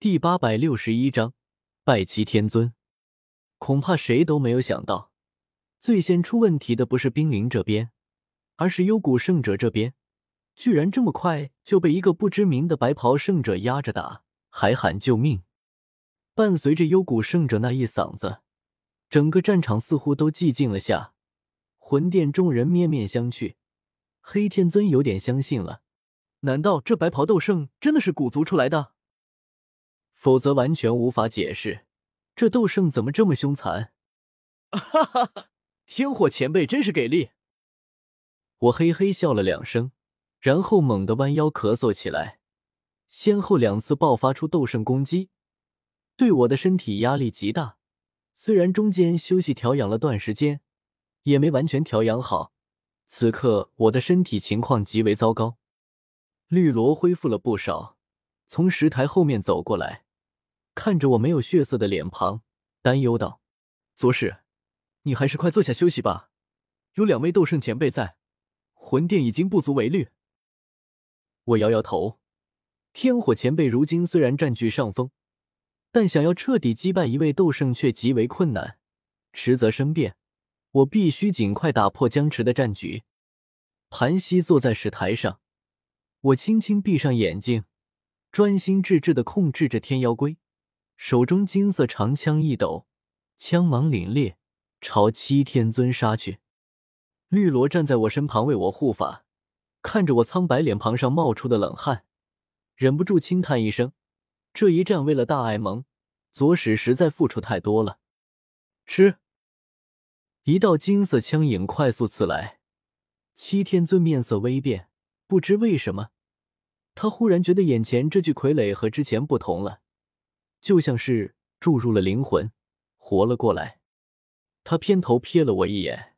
第八百六十一章拜齐天尊。恐怕谁都没有想到，最先出问题的不是冰灵这边，而是幽谷圣者这边，居然这么快就被一个不知名的白袍圣者压着打，还喊救命。伴随着幽谷圣者那一嗓子，整个战场似乎都寂静了下。魂殿众人面面相觑，黑天尊有点相信了。难道这白袍斗圣真的是古族出来的？否则完全无法解释，这斗圣怎么这么凶残？哈哈哈！天火前辈真是给力！我嘿嘿笑了两声，然后猛地弯腰咳嗽起来，先后两次爆发出斗圣攻击，对我的身体压力极大。虽然中间休息调养了段时间，也没完全调养好。此刻我的身体情况极为糟糕。绿萝恢复了不少，从石台后面走过来，看着我没有血色的脸庞，担忧道：“左使，你还是快坐下休息吧。有两位斗圣前辈在，魂殿已经不足为虑。”我摇摇头，天火前辈如今虽然占据上风，但想要彻底击败一位斗圣却极为困难。迟则生变，我必须尽快打破僵持的战局。盘膝坐在石台上。我轻轻闭上眼睛，专心致志的控制着天妖龟，手中金色长枪一抖，枪芒凛冽，朝七天尊杀去。绿萝站在我身旁为我护法，看着我苍白脸庞上冒出的冷汗，忍不住轻叹一声：这一战为了大爱盟，左使实在付出太多了。吃！一道金色枪影快速刺来，七天尊面色微变。不知为什么，他忽然觉得眼前这具傀儡和之前不同了，就像是注入了灵魂，活了过来。他偏头瞥了我一眼，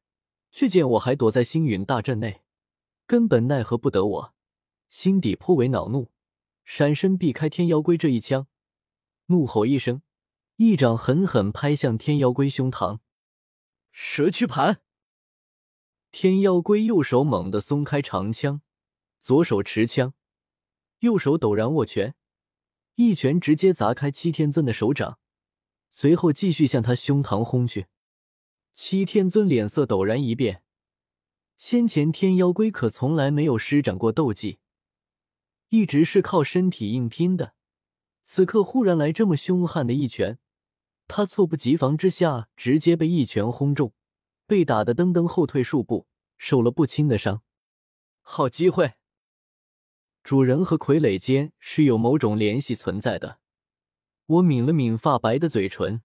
却见我还躲在星陨大阵内，根本奈何不得我，心底颇为恼怒，闪身避开天妖龟这一枪，怒吼一声，一掌狠狠拍向天妖龟胸膛。蛇躯盘！天妖龟右手猛地松开长枪。左手持枪，右手陡然握拳，一拳直接砸开七天尊的手掌，随后继续向他胸膛轰去。七天尊脸色陡然一变，先前天妖龟可从来没有施展过斗技，一直是靠身体硬拼的，此刻忽然来这么凶悍的一拳，他猝不及防之下，直接被一拳轰中，被打得噔噔后退数步，受了不轻的伤。好机会！主人和傀儡间是有某种联系存在的。我抿了抿发白的嘴唇，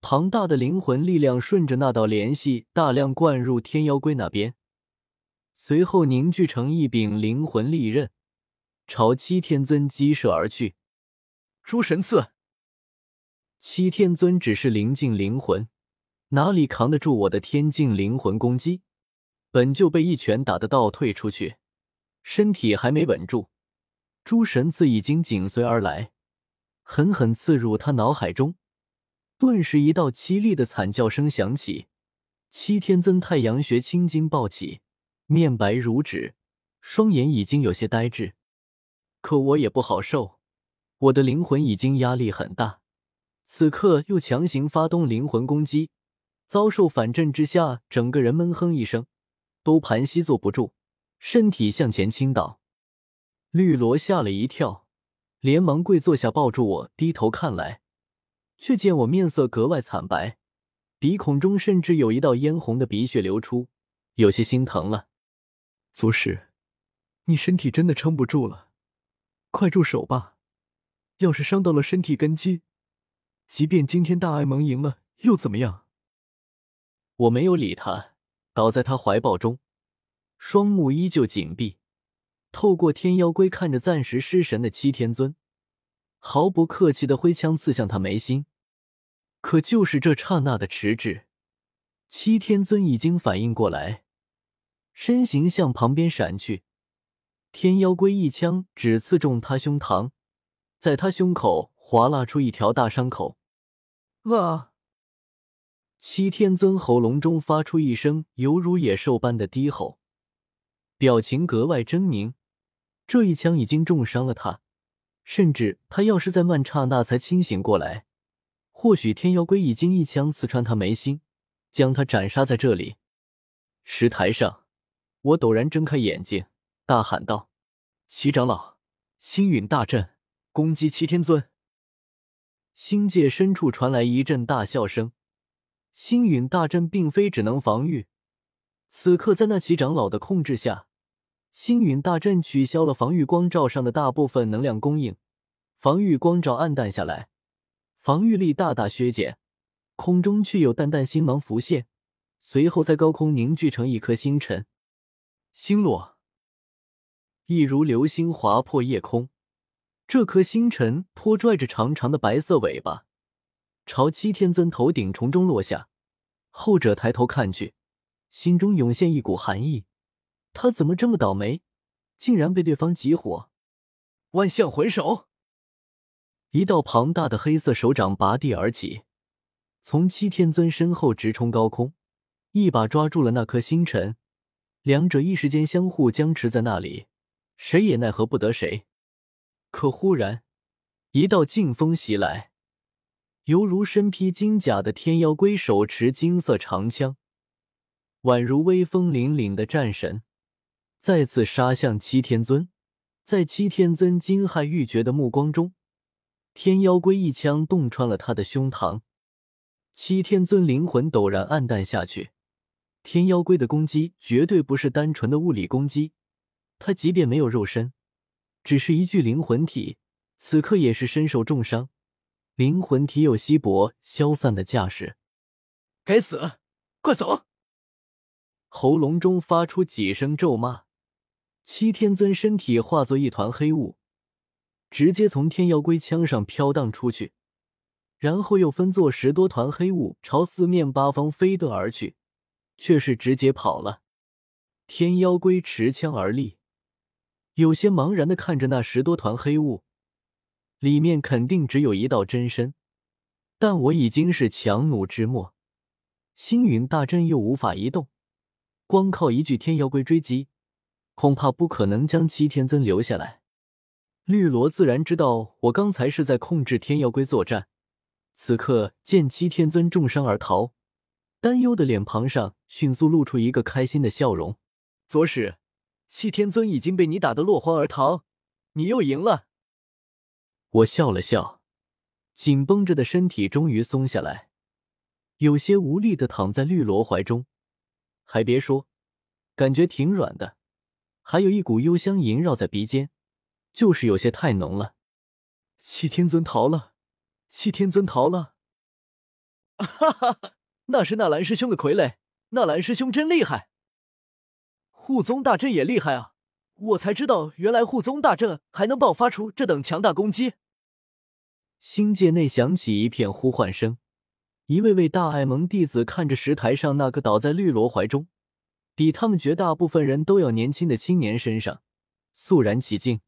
庞大的灵魂力量顺着那道联系大量灌入天妖龟那边，随后凝聚成一柄灵魂利刃，朝七天尊击射而去。诸神刺！七天尊只是灵境灵魂，哪里扛得住我的天境灵魂攻击？本就被一拳打得倒退出去。身体还没稳住，诸神刺已经紧随而来，狠狠刺入他脑海中。顿时，一道凄厉的惨叫声响起。七天尊太阳穴青筋暴起，面白如纸，双眼已经有些呆滞。可我也不好受，我的灵魂已经压力很大，此刻又强行发动灵魂攻击，遭受反震之下，整个人闷哼一声，都盘膝坐不住。身体向前倾倒，绿萝吓了一跳，连忙跪坐下抱住我，低头看来，却见我面色格外惨白，鼻孔中甚至有一道嫣红的鼻血流出，有些心疼了。祖师，你身体真的撑不住了，快住手吧！要是伤到了身体根基，即便今天大爱盟赢了又怎么样？我没有理他，倒在他怀抱中。双目依旧紧闭，透过天妖龟看着暂时失神的七天尊，毫不客气的挥枪刺向他眉心。可就是这刹那的迟滞，七天尊已经反应过来，身形向旁边闪去。天妖龟一枪只刺中他胸膛，在他胸口划拉出一条大伤口。啊！七天尊喉咙中发出一声犹如野兽般的低吼。表情格外狰狞，这一枪已经重伤了他，甚至他要是在慢刹那才清醒过来，或许天妖龟已经一枪刺穿他眉心，将他斩杀在这里。石台上，我陡然睁开眼睛，大喊道：“齐长老，星陨大阵，攻击七天尊！”星界深处传来一阵大笑声。星陨大阵并非只能防御，此刻在那齐长老的控制下，星陨大阵取消了防御光照上的大部分能量供应，防御光照暗淡下来，防御力大大削减。空中却有淡淡星芒浮现，随后在高空凝聚成一颗星辰，星落，一如流星划破夜空。这颗星辰拖拽着长长的白色尾巴。朝七天尊头顶从中落下，后者抬头看去，心中涌现一股寒意。他怎么这么倒霉，竟然被对方集火？万象魂手！一道庞大的黑色手掌拔地而起，从七天尊身后直冲高空，一把抓住了那颗星辰。两者一时间相互僵持在那里，谁也奈何不得谁。可忽然，一道劲风袭来。犹如身披金甲的天妖龟手持金色长枪，宛如威风凛凛的战神，再次杀向七天尊。在七天尊惊骇欲绝的目光中，天妖龟一枪洞穿了他的胸膛。七天尊灵魂陡然暗淡下去。天妖龟的攻击绝对不是单纯的物理攻击，他即便没有肉身，只是一具灵魂体，此刻也是身受重伤。灵魂体有稀薄消散的架势，该死！快走！喉咙中发出几声咒骂，七天尊身体化作一团黑雾，直接从天妖龟枪上飘荡出去，然后又分作十多团黑雾朝四面八方飞遁而去，却是直接跑了。天妖龟持枪而立，有些茫然的看着那十多团黑雾。里面肯定只有一道真身，但我已经是强弩之末，星云大阵又无法移动，光靠一具天妖龟追击，恐怕不可能将七天尊留下来。绿萝自然知道我刚才是在控制天妖龟作战，此刻见七天尊重伤而逃，担忧的脸庞上迅速露出一个开心的笑容。左使，七天尊已经被你打得落荒而逃，你又赢了。我笑了笑，紧绷着的身体终于松下来，有些无力的躺在绿萝怀中。还别说，感觉挺软的，还有一股幽香萦绕在鼻尖，就是有些太浓了。七天尊逃了，七天尊逃了！哈哈，那是纳兰师兄的傀儡，纳兰师兄真厉害。护宗大阵也厉害啊！我才知道，原来护宗大阵还能爆发出这等强大攻击。星界内响起一片呼唤声，一位位大爱盟弟子看着石台上那个倒在绿萝怀中、比他们绝大部分人都要年轻的青年身上，肃然起敬。